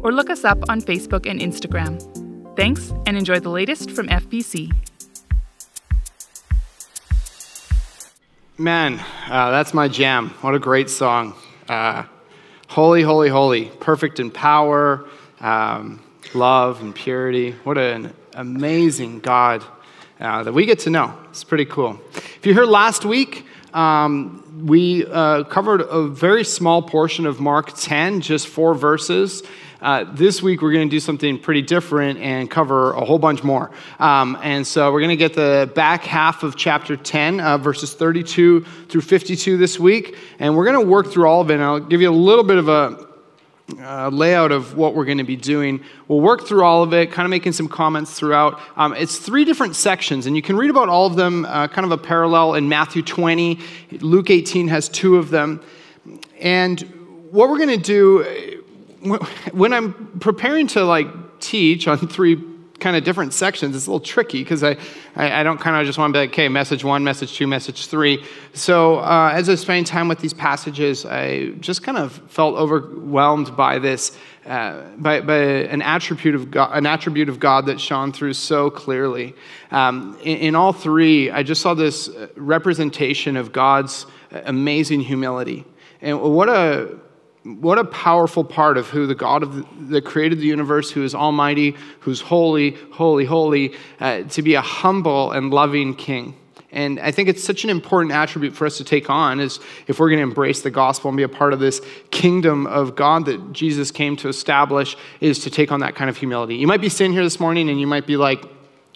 or look us up on Facebook and Instagram. Thanks, and enjoy the latest from FBC. Man, uh, that's my jam. What a great song. Uh, holy, holy, holy. Perfect in power, um, love, and purity. What an amazing God uh, that we get to know. It's pretty cool. If you heard last week, um, we uh, covered a very small portion of Mark 10, just four verses. Uh, this week, we're going to do something pretty different and cover a whole bunch more. Um, and so, we're going to get the back half of chapter 10, uh, verses 32 through 52 this week. And we're going to work through all of it. And I'll give you a little bit of a uh, layout of what we're going to be doing. We'll work through all of it, kind of making some comments throughout. Um, it's three different sections, and you can read about all of them, uh, kind of a parallel in Matthew 20. Luke 18 has two of them. And what we're going to do when I'm preparing to like teach on three kind of different sections, it's a little tricky because I, I, I, don't kind of just want to be like, okay, message one, message two, message three. So uh, as I was spending time with these passages, I just kind of felt overwhelmed by this, uh, by, by an attribute of God, an attribute of God that shone through so clearly. Um, in, in all three, I just saw this representation of God's amazing humility. And what a what a powerful part of who the God of the, that created the universe, who is almighty, who's holy, holy, holy, uh, to be a humble and loving king. And I think it's such an important attribute for us to take on is if we're going to embrace the gospel and be a part of this kingdom of God that Jesus came to establish, is to take on that kind of humility. You might be sitting here this morning and you might be like,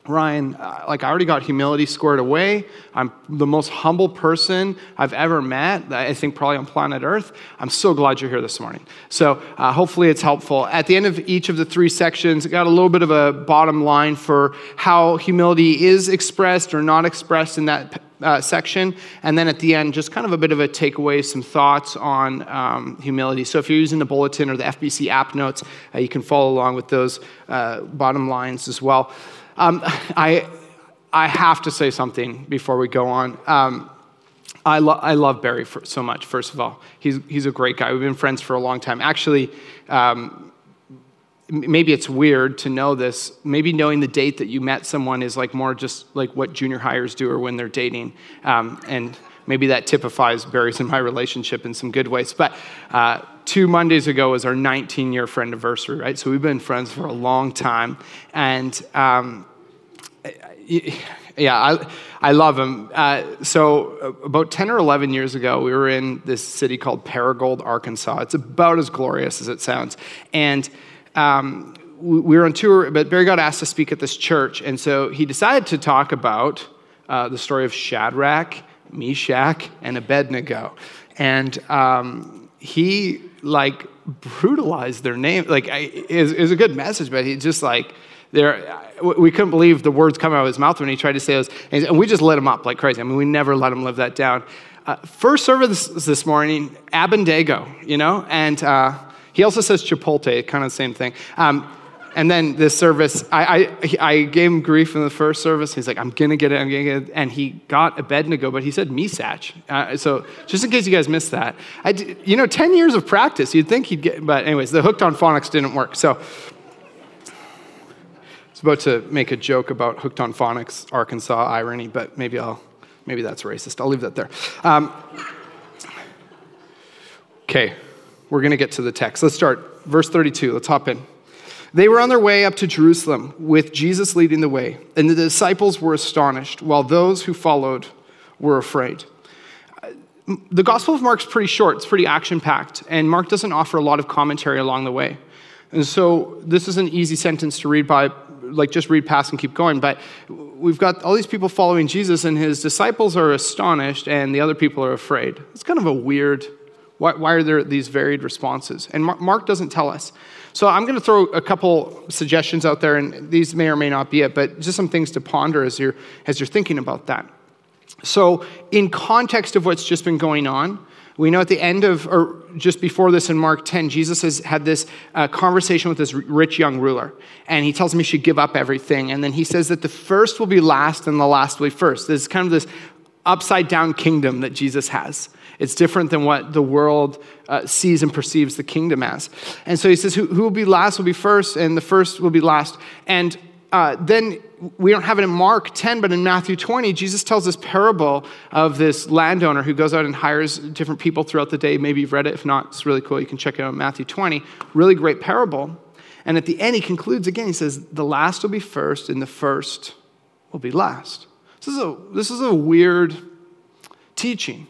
Ryan, uh, like I already got humility squared away. I'm the most humble person I've ever met, I think probably on planet Earth. I'm so glad you're here this morning. So uh, hopefully it's helpful. At the end of each of the three sections, I got a little bit of a bottom line for how humility is expressed or not expressed in that uh, section. And then at the end, just kind of a bit of a takeaway, some thoughts on um, humility. So if you're using the bulletin or the FBC app notes, uh, you can follow along with those uh, bottom lines as well. Um, I, I have to say something before we go on. Um, I, lo- I love Barry for, so much, first of all. He's, he's a great guy. We've been friends for a long time. Actually, um, maybe it's weird to know this. Maybe knowing the date that you met someone is like more just like what junior highers do or when they're dating. Um, and maybe that typifies Barry's and my relationship in some good ways. But uh, two Mondays ago was our 19 year friend anniversary, right? So we've been friends for a long time. And um, yeah, I, I love him. Uh, so, about 10 or 11 years ago, we were in this city called Paragould, Arkansas. It's about as glorious as it sounds. And um, we were on tour, but Barry got asked to speak at this church. And so he decided to talk about uh, the story of Shadrach, Meshach, and Abednego. And um, he like brutalized their name. Like, it was a good message, but he just like, there, we couldn't believe the words coming out of his mouth when he tried to say those. And we just let him up like crazy. I mean, we never let him live that down. Uh, first service this morning, Abendego, you know, and uh, he also says Chipotle, kind of the same thing. Um, and then this service, I, I, I, gave him grief in the first service. He's like, I'm going to get it, I'm going to get it. And he got Abednego, but he said Mesach. Uh, so just in case you guys missed that. I, you know, 10 years of practice, you'd think he'd get, but anyways, the hooked on phonics didn't work. So it's about to make a joke about hooked on phonics, Arkansas irony, but maybe I'll, maybe that's racist. I'll leave that there. Um, okay, we're going to get to the text. Let's start. Verse 32, let's hop in. They were on their way up to Jerusalem with Jesus leading the way, and the disciples were astonished, while those who followed were afraid. The Gospel of Mark's pretty short, it's pretty action packed, and Mark doesn't offer a lot of commentary along the way. And so this is an easy sentence to read by, like just read past and keep going. But we've got all these people following Jesus, and his disciples are astonished, and the other people are afraid. It's kind of a weird Why, why are there these varied responses? And Mark doesn't tell us. So I'm going to throw a couple suggestions out there, and these may or may not be it, but just some things to ponder as you're, as you're thinking about that. So, in context of what's just been going on, we know at the end of, or just before this in Mark 10, Jesus has had this uh, conversation with this rich young ruler. And he tells him he should give up everything. And then he says that the first will be last and the last will be first. There's kind of this upside down kingdom that Jesus has. It's different than what the world uh, sees and perceives the kingdom as. And so he says, who, who will be last will be first, and the first will be last. And uh, then we don't have it in Mark 10, but in Matthew 20, Jesus tells this parable of this landowner who goes out and hires different people throughout the day. Maybe you've read it. If not, it's really cool. You can check it out in Matthew 20. Really great parable. And at the end, he concludes again. He says, The last will be first, and the first will be last. This is a, this is a weird teaching.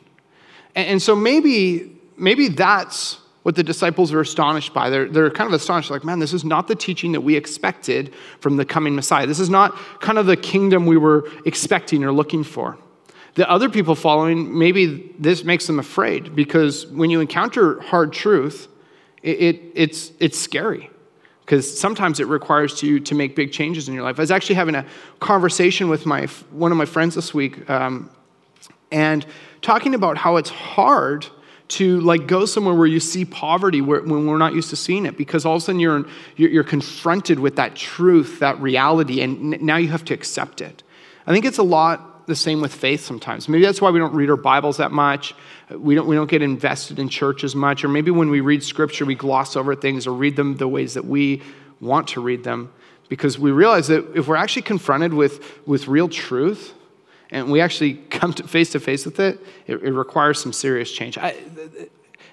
And, so maybe, maybe that's what the disciples are astonished by. They're, they're kind of astonished, like, man, this is not the teaching that we expected from the coming Messiah. This is not kind of the kingdom we were expecting or looking for. The other people following, maybe this makes them afraid because when you encounter hard truth, it, it it's, it's scary because sometimes it requires you to make big changes in your life. I was actually having a conversation with my, one of my friends this week um, and talking about how it's hard to like go somewhere where you see poverty where, when we're not used to seeing it because all of a sudden you're, you're confronted with that truth that reality and now you have to accept it. I think it's a lot the same with faith sometimes. Maybe that's why we don't read our bibles that much. We don't, we don't get invested in church as much. Or maybe when we read scripture we gloss over things or read them the ways that we want to read them because we realize that if we're actually confronted with, with real truth and we actually come face to face with it, it, it requires some serious change. I,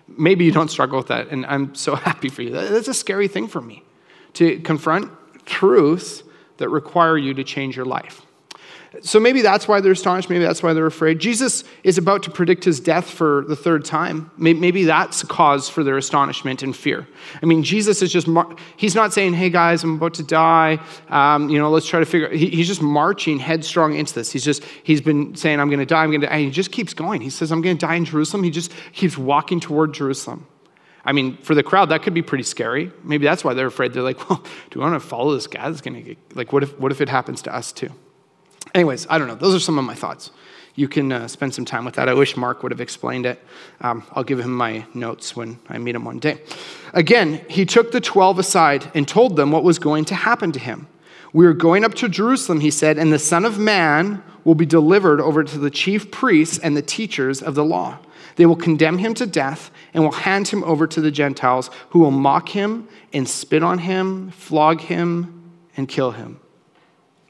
maybe you don't struggle with that, and I'm so happy for you. That's a scary thing for me to confront truths that require you to change your life. So maybe that's why they're astonished. Maybe that's why they're afraid. Jesus is about to predict his death for the third time. Maybe that's a cause for their astonishment and fear. I mean, Jesus is just, he's not saying, hey guys, I'm about to die. Um, you know, let's try to figure he, He's just marching headstrong into this. He's just, he's been saying, I'm going to die, I'm going to die. And he just keeps going. He says, I'm going to die in Jerusalem. He just keeps walking toward Jerusalem. I mean, for the crowd, that could be pretty scary. Maybe that's why they're afraid. They're like, well, do we want to follow this guy that's going to get, like, what if, what if it happens to us too? Anyways, I don't know. Those are some of my thoughts. You can uh, spend some time with that. I wish Mark would have explained it. Um, I'll give him my notes when I meet him one day. Again, he took the 12 aside and told them what was going to happen to him. We are going up to Jerusalem, he said, and the Son of Man will be delivered over to the chief priests and the teachers of the law. They will condemn him to death and will hand him over to the Gentiles, who will mock him and spit on him, flog him, and kill him.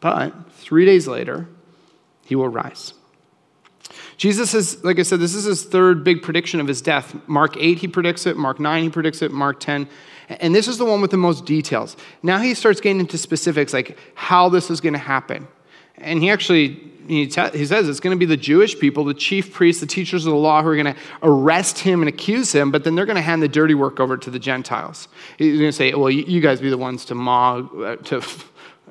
But three days later, he will rise. Jesus is, like I said, this is his third big prediction of his death. Mark 8, he predicts it. Mark 9, he predicts it. Mark 10. And this is the one with the most details. Now he starts getting into specifics, like how this is going to happen. And he actually he, he says it's going to be the Jewish people, the chief priests, the teachers of the law, who are going to arrest him and accuse him, but then they're going to hand the dirty work over to the Gentiles. He's going to say, well, you guys be the ones to mock, uh, to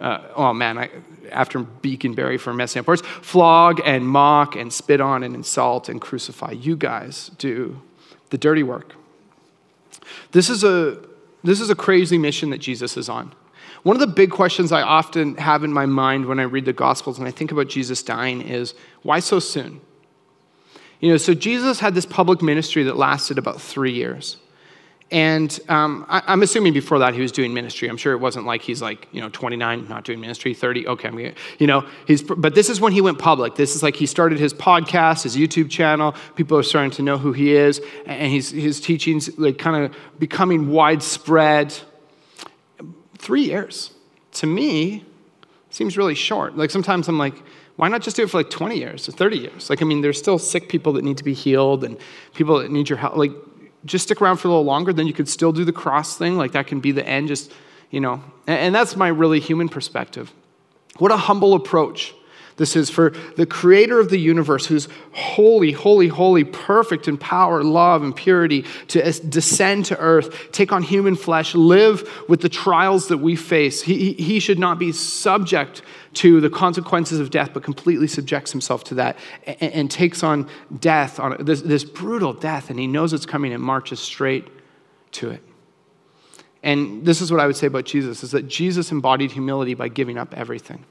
uh, oh man, I, after Beacon Barry for messing up words, flog and mock and spit on and insult and crucify. You guys do the dirty work. This is a, this is a crazy mission that Jesus is on. One of the big questions I often have in my mind when I read the Gospels and I think about Jesus dying is why so soon? You know, so Jesus had this public ministry that lasted about three years. And um, I, am assuming before that he was doing ministry. I'm sure it wasn't like he's like, you know, 29, not doing ministry, 30, okay, I'm gonna, you know, he's, but this is when he went public. This is like he started his podcast, his YouTube channel. People are starting to know who he is, and he's, his teachings like kind of becoming widespread. Three years, to me, seems really short. Like sometimes I'm like, why not just do it for like 20 years or 30 years? Like, I mean, there's still sick people that need to be healed and people that need your help. Like, just stick around for a little longer, then you could still do the cross thing. Like that can be the end, just, you know. And, and that's my really human perspective. What a humble approach This is for the creator of the universe, who's holy, holy, holy, perfect in power, love, and purity, to descend to earth, take on human flesh, live with the trials that we face. He, he should not be subject to the consequences of death, but completely subjects himself to that and, and takes on death, on this, this brutal death, and he knows it's coming and marches straight to it. And this is what I would say about Jesus is that Jesus embodied humility by giving up everything.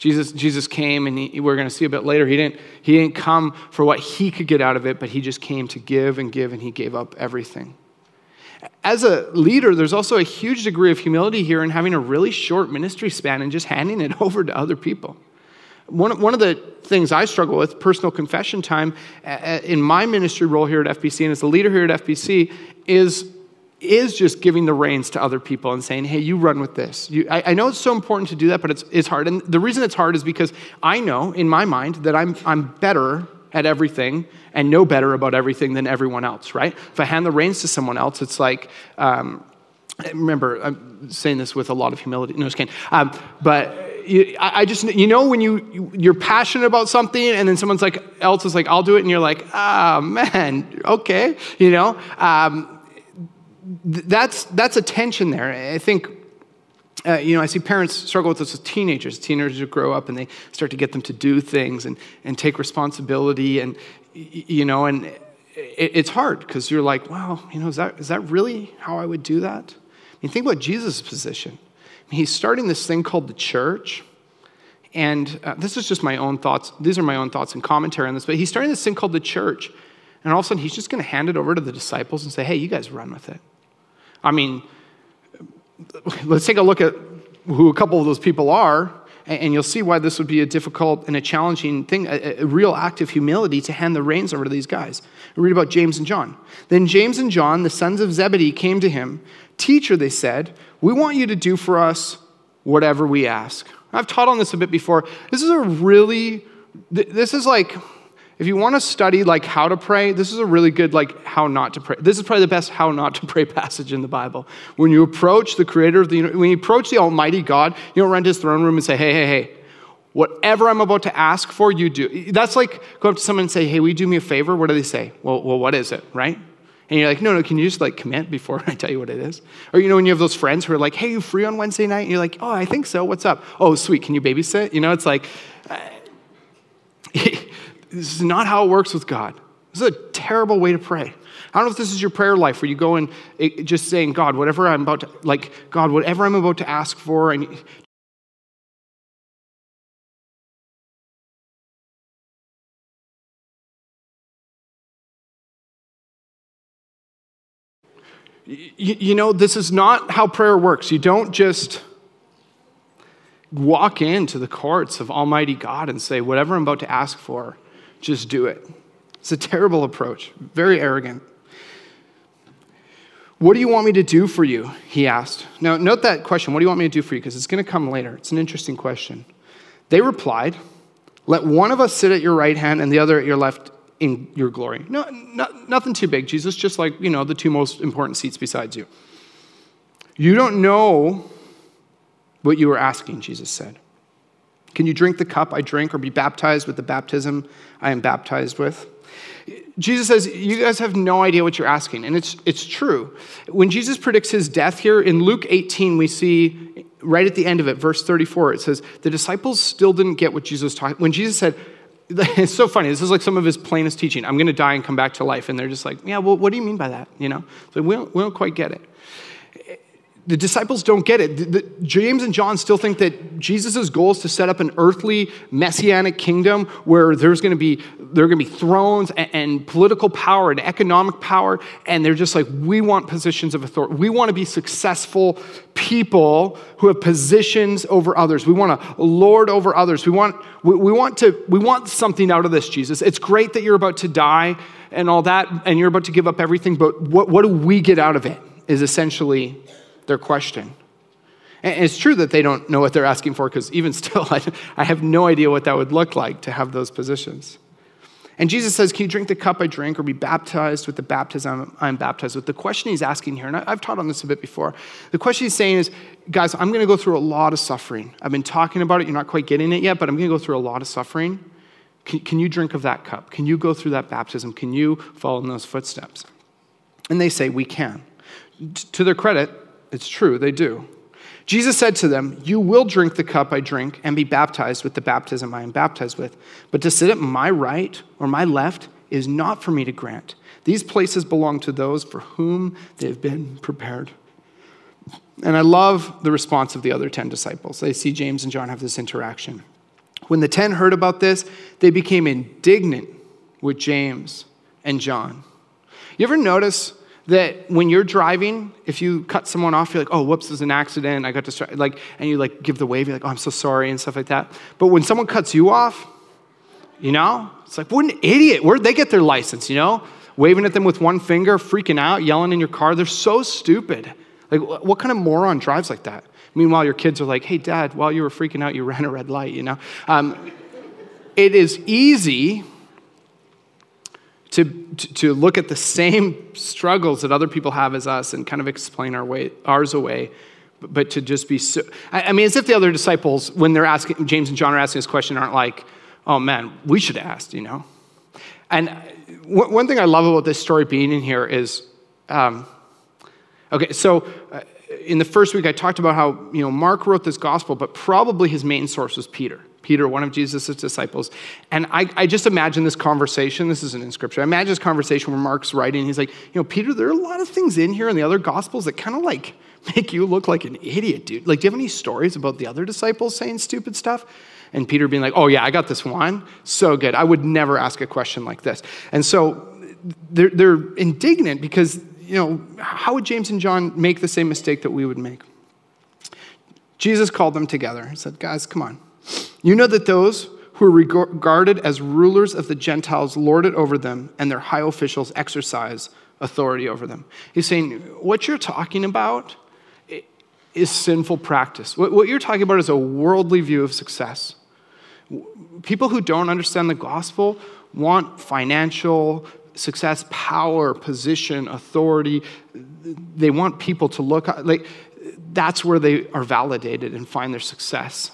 Jesus, Jesus came, and he, we're going to see a bit later, he didn't, he didn't come for what he could get out of it, but he just came to give and give, and he gave up everything. As a leader, there's also a huge degree of humility here in having a really short ministry span and just handing it over to other people. One, one of the things I struggle with, personal confession time, in my ministry role here at FBC and as a leader here at FBC, is is just giving the reins to other people and saying, hey, you run with this. You, I, I, know it's so important to do that, but it's, it's hard. And the reason it's hard is because I know in my mind that I'm, I'm better at everything and know better about everything than everyone else, right? If I hand the reins to someone else, it's like, um, remember, I'm saying this with a lot of humility. No, kidding. Um, but you, I just, you know, when you, you're passionate about something and then someone's like, else is like, I'll do it. And you're like, ah, oh, man, okay. You know, um, that's, that's a tension there. I think, uh, you know, I see parents struggle with this with teenagers. Teenagers grow up and they start to get them to do things and, and take responsibility. And, you know, and it, it's hard because you're like, wow, you know, is that, is that really how I would do that? I mean, think about Jesus' position. I mean, he's starting this thing called the church. And uh, this is just my own thoughts. These are my own thoughts and commentary on this. But he's starting this thing called the church. And all of a sudden, he's just going to hand it over to the disciples and say, hey, you guys run with it. I mean, let's take a look at who a couple of those people are, and you'll see why this would be a difficult and a challenging thing, a, a, real act of humility to hand the reins over to these guys. Read about James and John. Then James and John, the sons of Zebedee, came to him. Teacher, they said, we want you to do for us whatever we ask. I've taught on this a bit before. This is a really, this is like, if you want to study like how to pray, this is a really good like how not to pray. This is probably the best how not to pray passage in the Bible. When you approach the creator of the when you approach the almighty God, you don't run to his throne room and say, "Hey, hey, hey, whatever I'm about to ask for, you do." That's like go up to someone and say, "Hey, will you do me a favor?" What do they say? Well, well, what is it, right? And you're like, no, no, can you just like commit before I tell you what it is? Or, you know, when you have those friends who are like, hey, you free on Wednesday night? And you're like, oh, I think so. What's up? Oh, sweet. Can you babysit? You know, it's like, uh, This is not how it works with God. This is a terrible way to pray. I don't know if this is your prayer life where you go and eh, just saying, God, whatever I'm about to, like, God, whatever I'm about to ask for, and you know, this is not how prayer works. You don't just walk into the courts of Almighty God and say, whatever I'm about to ask for, just do it. It's a terrible approach, very arrogant. What do you want me to do for you? He asked. Now, note that question. What do you want me to do for you? Because it's going to come later. It's an interesting question. They replied, Let one of us sit at your right hand and the other at your left in your glory. No, no, nothing too big, Jesus, just like, you know, the two most important seats besides you. You don't know what you were asking, Jesus said. Can you drink the cup I drink or be baptized with the baptism I am baptized with? Jesus says, You guys have no idea what you're asking. And it's, it's true. When Jesus predicts his death here, in Luke 18, we see right at the end of it, verse 34, it says, The disciples still didn't get what Jesus taught. When Jesus said, it's so funny. This is like some of his plainest teaching. I'm going to die and come back to life. And they're just like, yeah, well, what do you mean by that? You know? So we don't, we don't quite get it the disciples don't get it. The, the, James and John still think that Jesus' goal is to set up an earthly messianic kingdom where there's going to be there are going to be thrones and, and, political power and economic power, and they're just like, we want positions of authority. We want to be successful people who have positions over others. We want to lord over others. We want we, we want to we want something out of this, Jesus. It's great that you're about to die and all that, and you're about to give up everything, but what, what do we get out of it? Is essentially their question. And it's true that they don't know what they're asking for because even still, I, I have no idea what that would look like to have those positions. And Jesus says, Can you drink the cup I drink or be baptized with the baptism I'm baptized with? The question he's asking here, and I've taught on this a bit before, the question he's saying is, Guys, I'm going to go through a lot of suffering. I've been talking about it. You're not quite getting it yet, but I'm going to go through a lot of suffering. Can, can you drink of that cup? Can you go through that baptism? Can you follow in those footsteps? And they say, We can. To their credit, it's true, they do. Jesus said to them, You will drink the cup I drink and be baptized with the baptism I am baptized with. But to sit at my right or my left is not for me to grant. These places belong to those for whom they have been prepared. And I love the response of the other 10 disciples. They see James and John have this interaction. When the 10 heard about this, they became indignant with James and John. You ever notice that when you're driving, if you cut someone off, you're like, oh, whoops, there's an accident. I got to like, and you like give the wave, you're like, oh, I'm so sorry, and stuff like that. But when someone cuts you off, you know, it's like, what an idiot. Where'd they get their license, you know? Waving at them with one finger, freaking out, yelling in your car. They're so stupid. Like, what kind of moron drives like that? Meanwhile, your kids are like, hey, dad, while you were freaking out, you ran a red light, you know? Um, it is easy to, to, look at the same struggles that other people have as us and kind of explain our way, ours away, but, to just be so. I, mean, as if the other disciples, when they're asking, James and John are asking this question, aren't like, oh man, we should ask, you know? And one thing I love about this story being in here is, um, okay, so uh, in the first week I talked about how, you know, Mark wrote this gospel, but probably his main source was Peter. Peter, one of Jesus' disciples. And I, I, just imagine this conversation. This isn't in scripture. I imagine this conversation where Mark's writing. He's like, you know, Peter, there are a lot of things in here in the other gospels that kind of like make you look like an idiot, dude. Like, do you have any stories about the other disciples saying stupid stuff? And Peter being like, oh, yeah, I got this one. So good. I would never ask a question like this. And so they're, they're indignant because, you know, how would James and John make the same mistake that we would make? Jesus called them together. and said, guys, come on. You know that those who are regarded as rulers of the Gentiles lord it over them, and their high officials exercise authority over them. He's saying, what you're talking about is sinful practice. What you're talking about is a worldly view of success. People who don't understand the gospel want financial success, power, position, authority. They want people to look like that's where they are validated and find their success.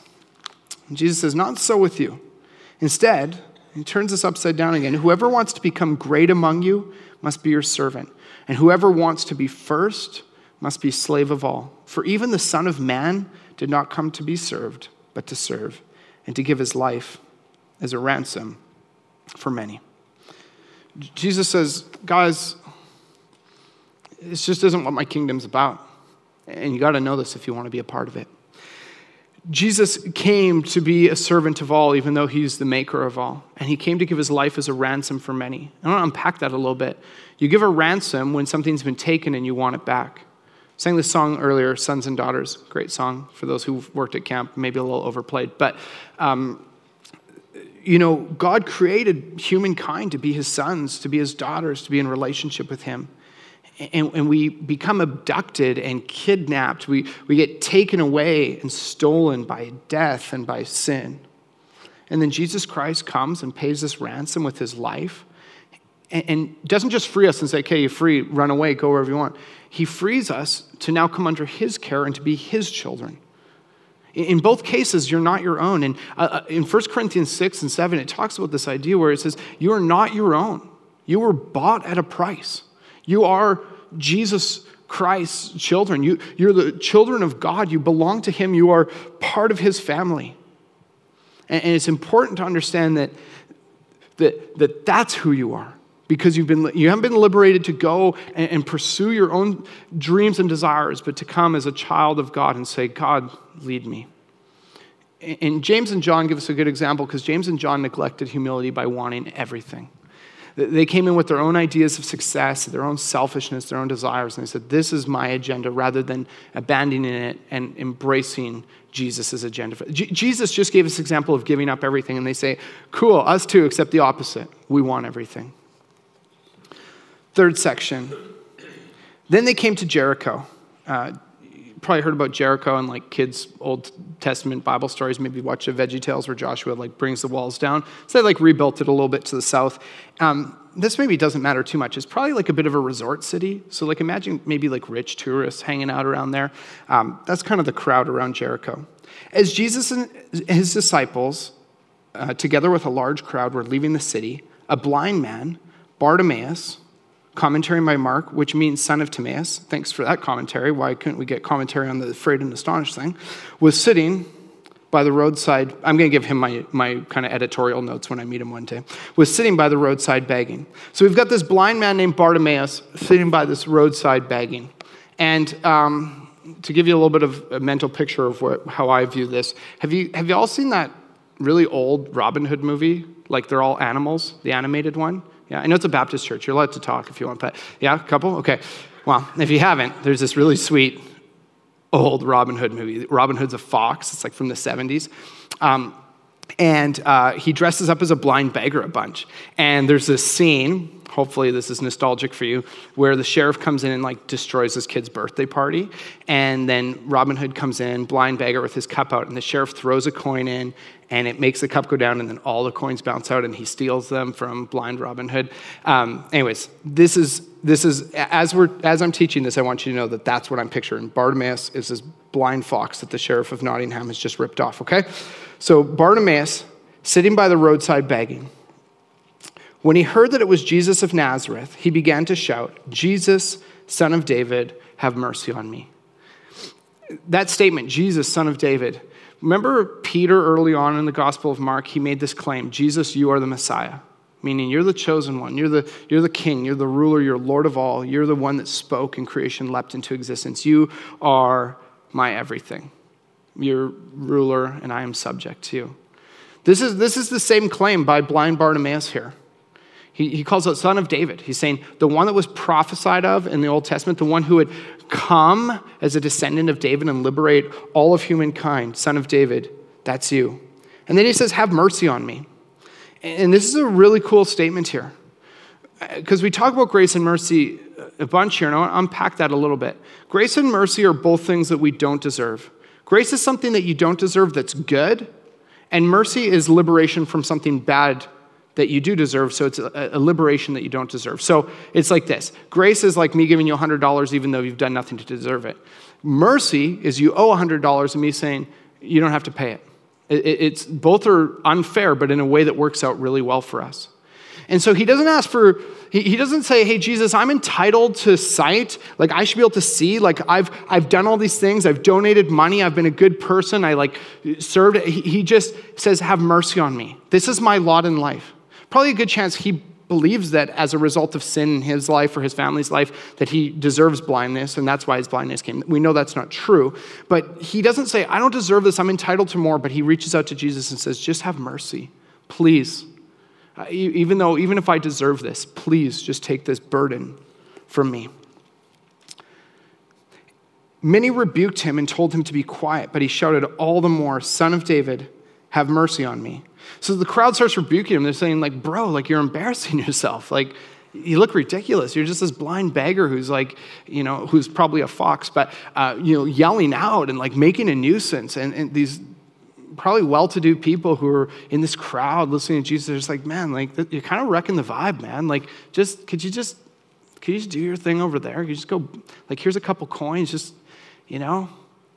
And Jesus says, Not so with you. Instead, he turns this upside down again. Whoever wants to become great among you must be your servant, and whoever wants to be first must be slave of all. For even the Son of Man did not come to be served, but to serve, and to give his life as a ransom for many. Jesus says, Guys, this just isn't what my kingdom's about. And you got to know this if you want to be a part of it. Jesus came to be a servant of all, even though he's the maker of all. And he came to give his life as a ransom for many. I want to unpack that a little bit. You give a ransom when something's been taken and you want it back. I sang this song earlier, Sons and Daughters. Great song for those who've worked at camp, maybe a little overplayed. But, um, you know, God created humankind to be his sons, to be his daughters, to be in relationship with him and, and, we become abducted and kidnapped. We, we get taken away and stolen by death and by sin. And then Jesus Christ comes and pays this ransom with his life and, and doesn't just free us and say, okay, you're free, run away, go wherever you want. He frees us to now come under his care and to be his children. In both cases, you're not your own. And uh, uh in 1 Corinthians 6 and 7, it talks about this idea where it says, You are not your own. You were bought at a price. You are Jesus Christ's children. You, you're the children of God. You belong to Him. You are part of His family. And, and it's important to understand that, that, that that's who you are because you've been, you haven't been liberated to go and, and pursue your own dreams and desires, but to come as a child of God and say, God, lead me. And James and John give us a good example because James and John neglected humility by wanting everything. They came in with their own ideas of success, their own selfishness, their own desires, and they said, This is my agenda, rather than abandoning it and embracing Jesus' agenda. Jesus just gave us example of giving up everything, and they say, Cool, us too, except the opposite. We want everything. Third section. Then they came to Jericho. Uh, probably heard about Jericho and like kids' Old Testament Bible stories. Maybe watch a Veggie Tales where Joshua like brings the walls down. So they like rebuilt it a little bit to the south. Um, this maybe doesn't matter too much. It's probably like a bit of a resort city. So like imagine maybe like rich tourists hanging out around there. Um, that's kind of the crowd around Jericho. As Jesus and his disciples, uh, together with a large crowd, were leaving the city, a blind man, Bartimaeus, commentary by Mark, which means son of Timaeus. Thanks for that commentary. Why couldn't we get commentary on the afraid and astonished thing? Was sitting by the roadside. I'm going to give him my, my kind of editorial notes when I meet him one day. Was sitting by the roadside begging. So we've got this blind man named Bartimaeus sitting by this roadside begging. And um, to give you a little bit of a mental picture of what, how I view this, have you, have you all seen that really old Robin Hood movie? Like they're all animals, the animated one? Yeah, I know it's a Baptist church. You're allowed to talk if you want, but yeah, a couple? Okay. Well, if you haven't, there's this really sweet old Robin Hood movie. Robin Hood's a fox, it's like from the 70s. Um, and uh, he dresses up as a blind beggar a bunch. And there's this scene, hopefully this is nostalgic for you, where the sheriff comes in and like destroys this kid's birthday party. And then Robin Hood comes in, blind beggar with his cup out, and the sheriff throws a coin in and it makes the cup go down, and then all the coins bounce out, and he steals them from blind Robin Hood. Um, anyways, this is this is as we're as I'm teaching this, I want you to know that that's what I'm picturing. Bartimaeus is this blind fox that the sheriff of Nottingham has just ripped off. Okay, so Bartimaeus sitting by the roadside begging. When he heard that it was Jesus of Nazareth, he began to shout, "Jesus, Son of David, have mercy on me." That statement, Jesus, Son of David Remember Peter early on in the Gospel of Mark, he made this claim Jesus, you are the Messiah. Meaning you're the chosen one, you're the, you're the king, you're the ruler, you're Lord of all, you're the one that spoke and creation leapt into existence. You are my everything. You're ruler, and I am subject to you. This is, this is the same claim by blind Bartimaeus here. He, he calls it son of David. He's saying the one that was prophesied of in the Old Testament, the one who would come as a descendant of David and liberate all of humankind, son of David, that's you. And then he says, Have mercy on me. And this is a really cool statement here. Uh, because we talk about grace and mercy a bunch here, and I want to unpack that a little bit. Grace and mercy are both things that we don't deserve. Grace is something that you don't deserve that's good, and mercy is liberation from something bad that you do deserve, so it's a, a, liberation that you don't deserve. So it's like this grace is like me giving you $100 even though you've done nothing to deserve it. Mercy is you owe $100 and me saying, you don't have to pay it. it. It's, both are unfair, but in a way that works out really well for us. And so he doesn't ask for, he, he doesn't say, hey, Jesus, I'm entitled to sight. Like, I should be able to see. Like, I've, I've done all these things. I've donated money. I've been a good person. I, like, served. He, he just says, have mercy on me. This is my lot in life probably a good chance he believes that as a result of sin in his life or his family's life that he deserves blindness and that's why his blindness came. We know that's not true but he doesn't say i don't deserve this i'm entitled to more but he reaches out to jesus and says just have mercy. Please. Even though even if i deserve this please just take this burden from me. Many rebuked him and told him to be quiet but he shouted all the more son of david have mercy on me so the crowd starts rebuking him. They're saying, like, bro, like you're embarrassing yourself. Like, you look ridiculous. You're just this blind beggar who's like, you know, who's probably a fox, but, uh, you know, yelling out and like making a nuisance. And, and these probably well to do people who are in this crowd listening to Jesus are just like, man, like, you're kind of wrecking the vibe, man. Like, just, could you just, could you just do your thing over there? You just go, like, here's a couple coins, just, you know?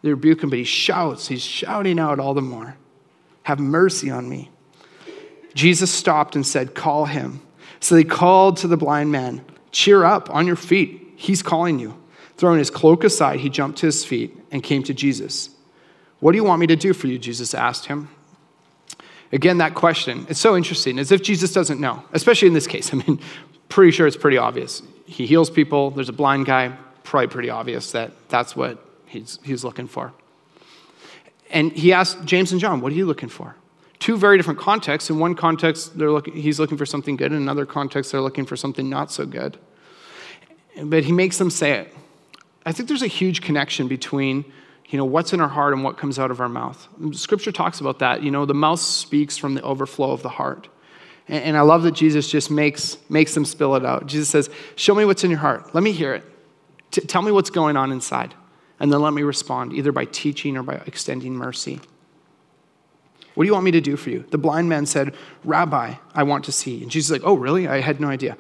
They rebuke him, but he shouts. He's shouting out all the more. Have mercy on me. Jesus stopped and said, Call him. So they called to the blind man, Cheer up, on your feet. He's calling you. Throwing his cloak aside, he jumped to his feet and came to Jesus. What do you want me to do for you? Jesus asked him. Again, that question, it's so interesting, as if Jesus doesn't know, especially in this case. I mean, pretty sure it's pretty obvious. He heals people, there's a blind guy, probably pretty obvious that that's what he's, he's looking for. And he asked James and John, What are you looking for? Two very different contexts. In one context, they're looking, he's looking for something good. In another context, they're looking for something not so good. But he makes them say it. I think there's a huge connection between you know what's in our heart and what comes out of our mouth. Scripture talks about that. You know, the mouth speaks from the overflow of the heart. And, and I love that Jesus just makes makes them spill it out. Jesus says, "Show me what's in your heart. Let me hear it. T- tell me what's going on inside." and then let me respond, either by teaching or by extending mercy. What do you want me to do for you? The blind man said, Rabbi, I want to see. And Jesus is like, Oh, really? I had no idea.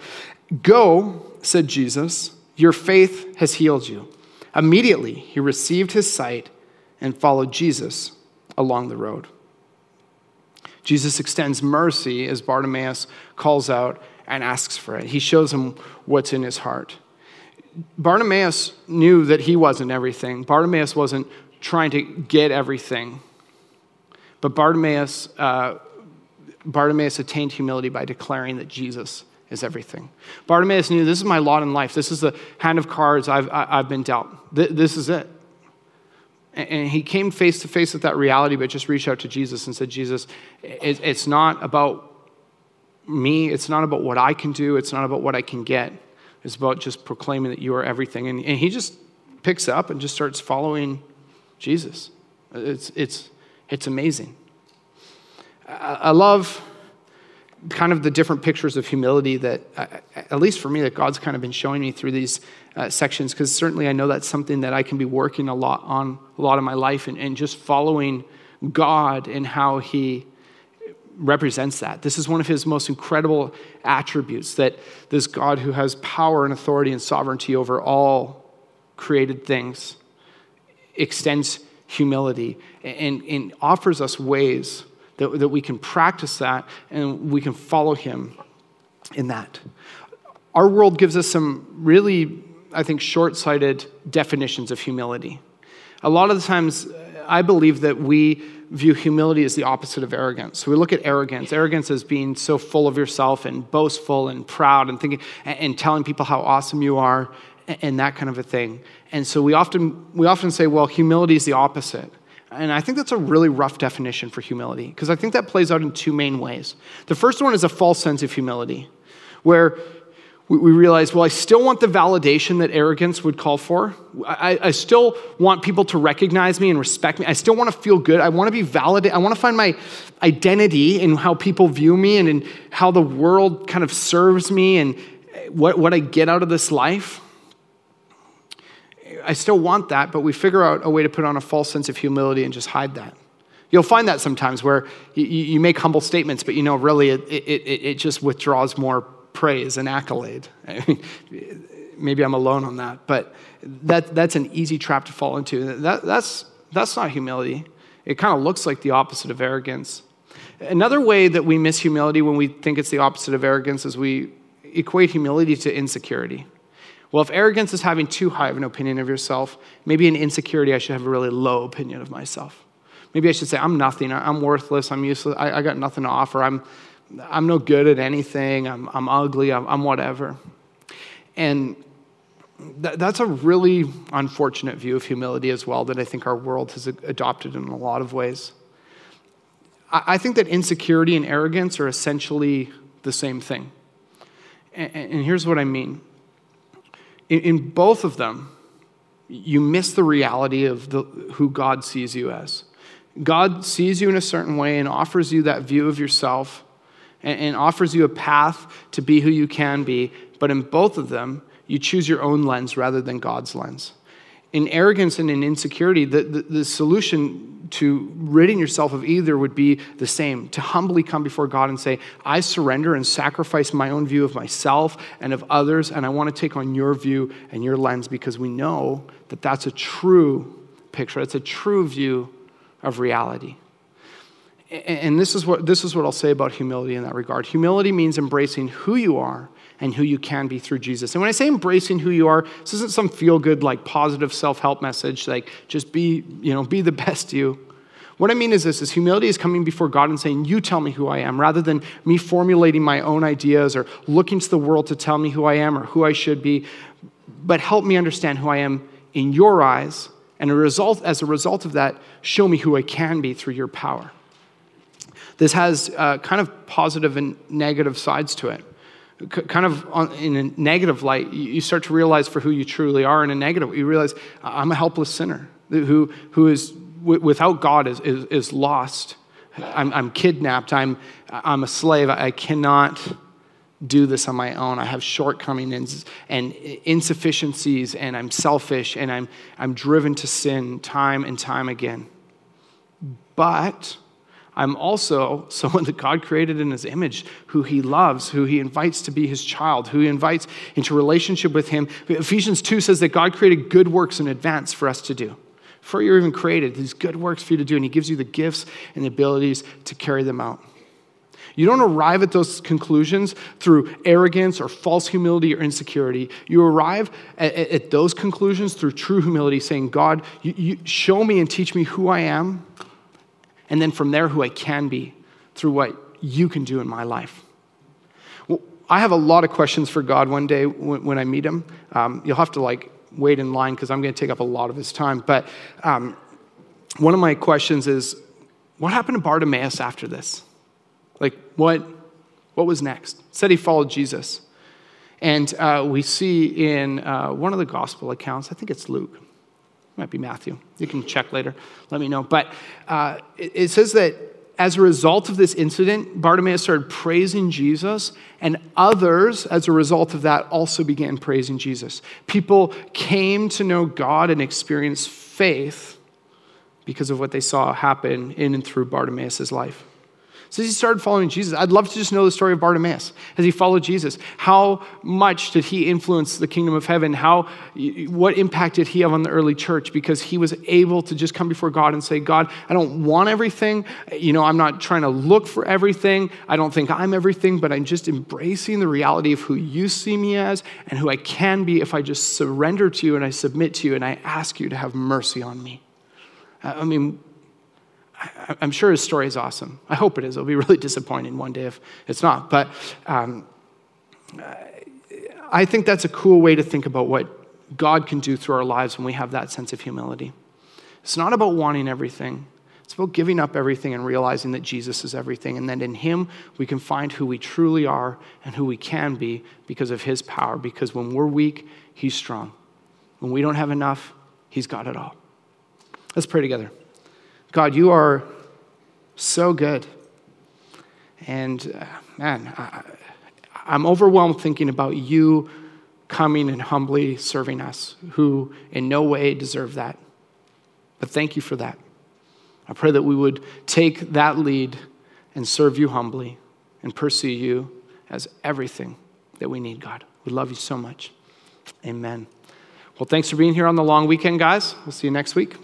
Go, said Jesus, your faith has healed you. Immediately, he received his sight and followed Jesus along the road. Jesus extends mercy as Bartimaeus calls out and asks for it. He shows him what's in his heart. Bartimaeus knew that he wasn't everything. Bartimaeus wasn't trying to get everything. But Bartimaeus, uh, Bartimaeus attained humility by declaring that Jesus is everything. Bartimaeus knew this is my lot in life. This is the hand of cards I've, I've been dealt. This is it. And he came face to face with that reality, but just reached out to Jesus and said, Jesus, it's not about me. It's not about what I can do. It's not about what I can get. It's about just proclaiming that you are everything. And, and he just picks up and just starts following Jesus. It's, it's, it's amazing. I, love kind of the different pictures of humility that, at least for me, that God's kind of been showing me through these uh, sections, because certainly I know that's something that I can be working a lot on a lot of my life and, and just following God and how He represents that. This is one of His most incredible attributes that this God who has power and authority and sovereignty over all created things extends humility and, and offers us ways that, that we can practice that and we can follow him in that. Our world gives us some really, I think, short sighted definitions of humility. A lot of the times, uh, I believe that we view humility as the opposite of arrogance. So we look at arrogance. Arrogance as being so full of yourself and boastful and proud and thinking and telling people how awesome you are and that kind of a thing. And so we often we often say, well, humility is the opposite. And I think that's a really rough definition for humility because I think that plays out in two main ways. The first one is a false sense of humility, where we realize, well, I still want the validation that arrogance would call for. I, I, still want people to recognize me and respect me. I still want to feel good. I want to be validated. I want to find my identity in how people view me and in how the world kind of serves me and what, what I get out of this life. I still want that, but we figure out a way to put on a false sense of humility and just hide that. You'll find that sometimes where you, you make humble statements, but you know, really, it, it, it just withdraws more praise and accolade. maybe I'm alone on that, but that, that's an easy trap to fall into. That, that's, that's not humility. It kind of looks like the opposite of arrogance. Another way that we miss humility when we think it's the opposite of arrogance is we equate humility to insecurity. Well, if arrogance is having too high of an opinion of yourself, maybe in insecurity, I should have a really low opinion of myself. Maybe I should say, I'm nothing, I'm worthless, I'm useless, I, I got nothing to offer, I'm, I'm no good at anything, I'm, I'm ugly, I'm, I'm whatever. And th- that's a really unfortunate view of humility as well that I think our world has adopted in a lot of ways. I, I think that insecurity and arrogance are essentially the same thing. and, and here's what I mean in, in both of them, you miss the reality of the, who God sees you as. God sees you in a certain way and offers you that view of yourself and, and offers you a path to be who you can be. But in both of them, you choose your own lens rather than God's lens in arrogance and in insecurity, the, the, the, solution to ridding yourself of either would be the same to humbly come before God and say, I surrender and sacrifice my own view of myself and of others, and I want to take on your view and your lens because we know that that's a true picture, it's a true view of reality. And this is, what, this is what I'll say about humility in that regard. Humility means embracing who you are and who you can be through Jesus. And when I say embracing who you are, this isn't some feel good, like positive self help message, like just be, you know, be the best you. What I mean is this is humility is coming before God and saying, You tell me who I am, rather than me formulating my own ideas or looking to the world to tell me who I am or who I should be, but help me understand who I am in your eyes. And a result, as a result of that, show me who I can be through your power. This has uh, kind of positive and negative sides to it kind of in a negative light, you start to realize for who you truly are. In a negative, you realize I'm a helpless sinner who, who is without God is, is, is lost. I'm, I'm, kidnapped. I'm, I'm a slave. I cannot do this on my own. I have shortcomings and insufficiencies, and I'm selfish, and I'm, I'm driven to sin time and time again. But I'm also someone that God created in his image, who he loves, who he invites to be his child, who he invites into relationship with him. Ephesians 2 says that God created good works in advance for us to do. Before you're even created, these good works for you to do, and he gives you the gifts and the abilities to carry them out. You don't arrive at those conclusions through arrogance or false humility or insecurity. You arrive at, at those conclusions through true humility, saying, God, you, you show me and teach me who I am, and then from there, who I can be through what you can do in my life. Well, I have a lot of questions for God one day when, when I meet him. Um, you'll have to like wait in line because I'm going to take up a lot of his time. But um, one of my questions is, what happened to Bartimaeus after this? Like, what, what was next? Said he followed Jesus. And uh, we see in uh, one of the gospel accounts, I think it's Luke, might be Matthew. You can check later, let me know. But uh, it, it says that as a result of this incident, Bartimaeus started praising Jesus, and others, as a result of that, also began praising Jesus. People came to know God and experience faith because of what they saw happen in and through Bartimaeus' life. So he started following Jesus. I'd love to just know the story of Bartimaeus as he followed Jesus. How much did he influence the kingdom of heaven? How, what impact did he have on the early church? Because he was able to just come before God and say, God, I don't want everything. You know, I'm not trying to look for everything. I don't think I'm everything, but I'm just embracing the reality of who you see me as and who I can be if I just surrender to you and I submit to you and I ask you to have mercy on me. I mean, I, am sure his story is awesome. I hope it is. It'll be really disappointing one day if it's not. But um, I think that's a cool way to think about what God can do through our lives when we have that sense of humility. It's not about wanting everything. It's about giving up everything and realizing that Jesus is everything, and that in Him we can find who we truly are and who we can be because of His power. Because when we're weak, He's strong. When we don't have enough, He's got it all. Let's pray together. God, you are so good. And uh, man, I, I'm overwhelmed thinking about you coming and humbly serving us, who in no way deserve that. But thank you for that. I pray that we would take that lead and serve you humbly and pursue you as everything that we need, God. We love you so much. Amen. Well, thanks for being here on the long weekend, guys. We'll see you next week.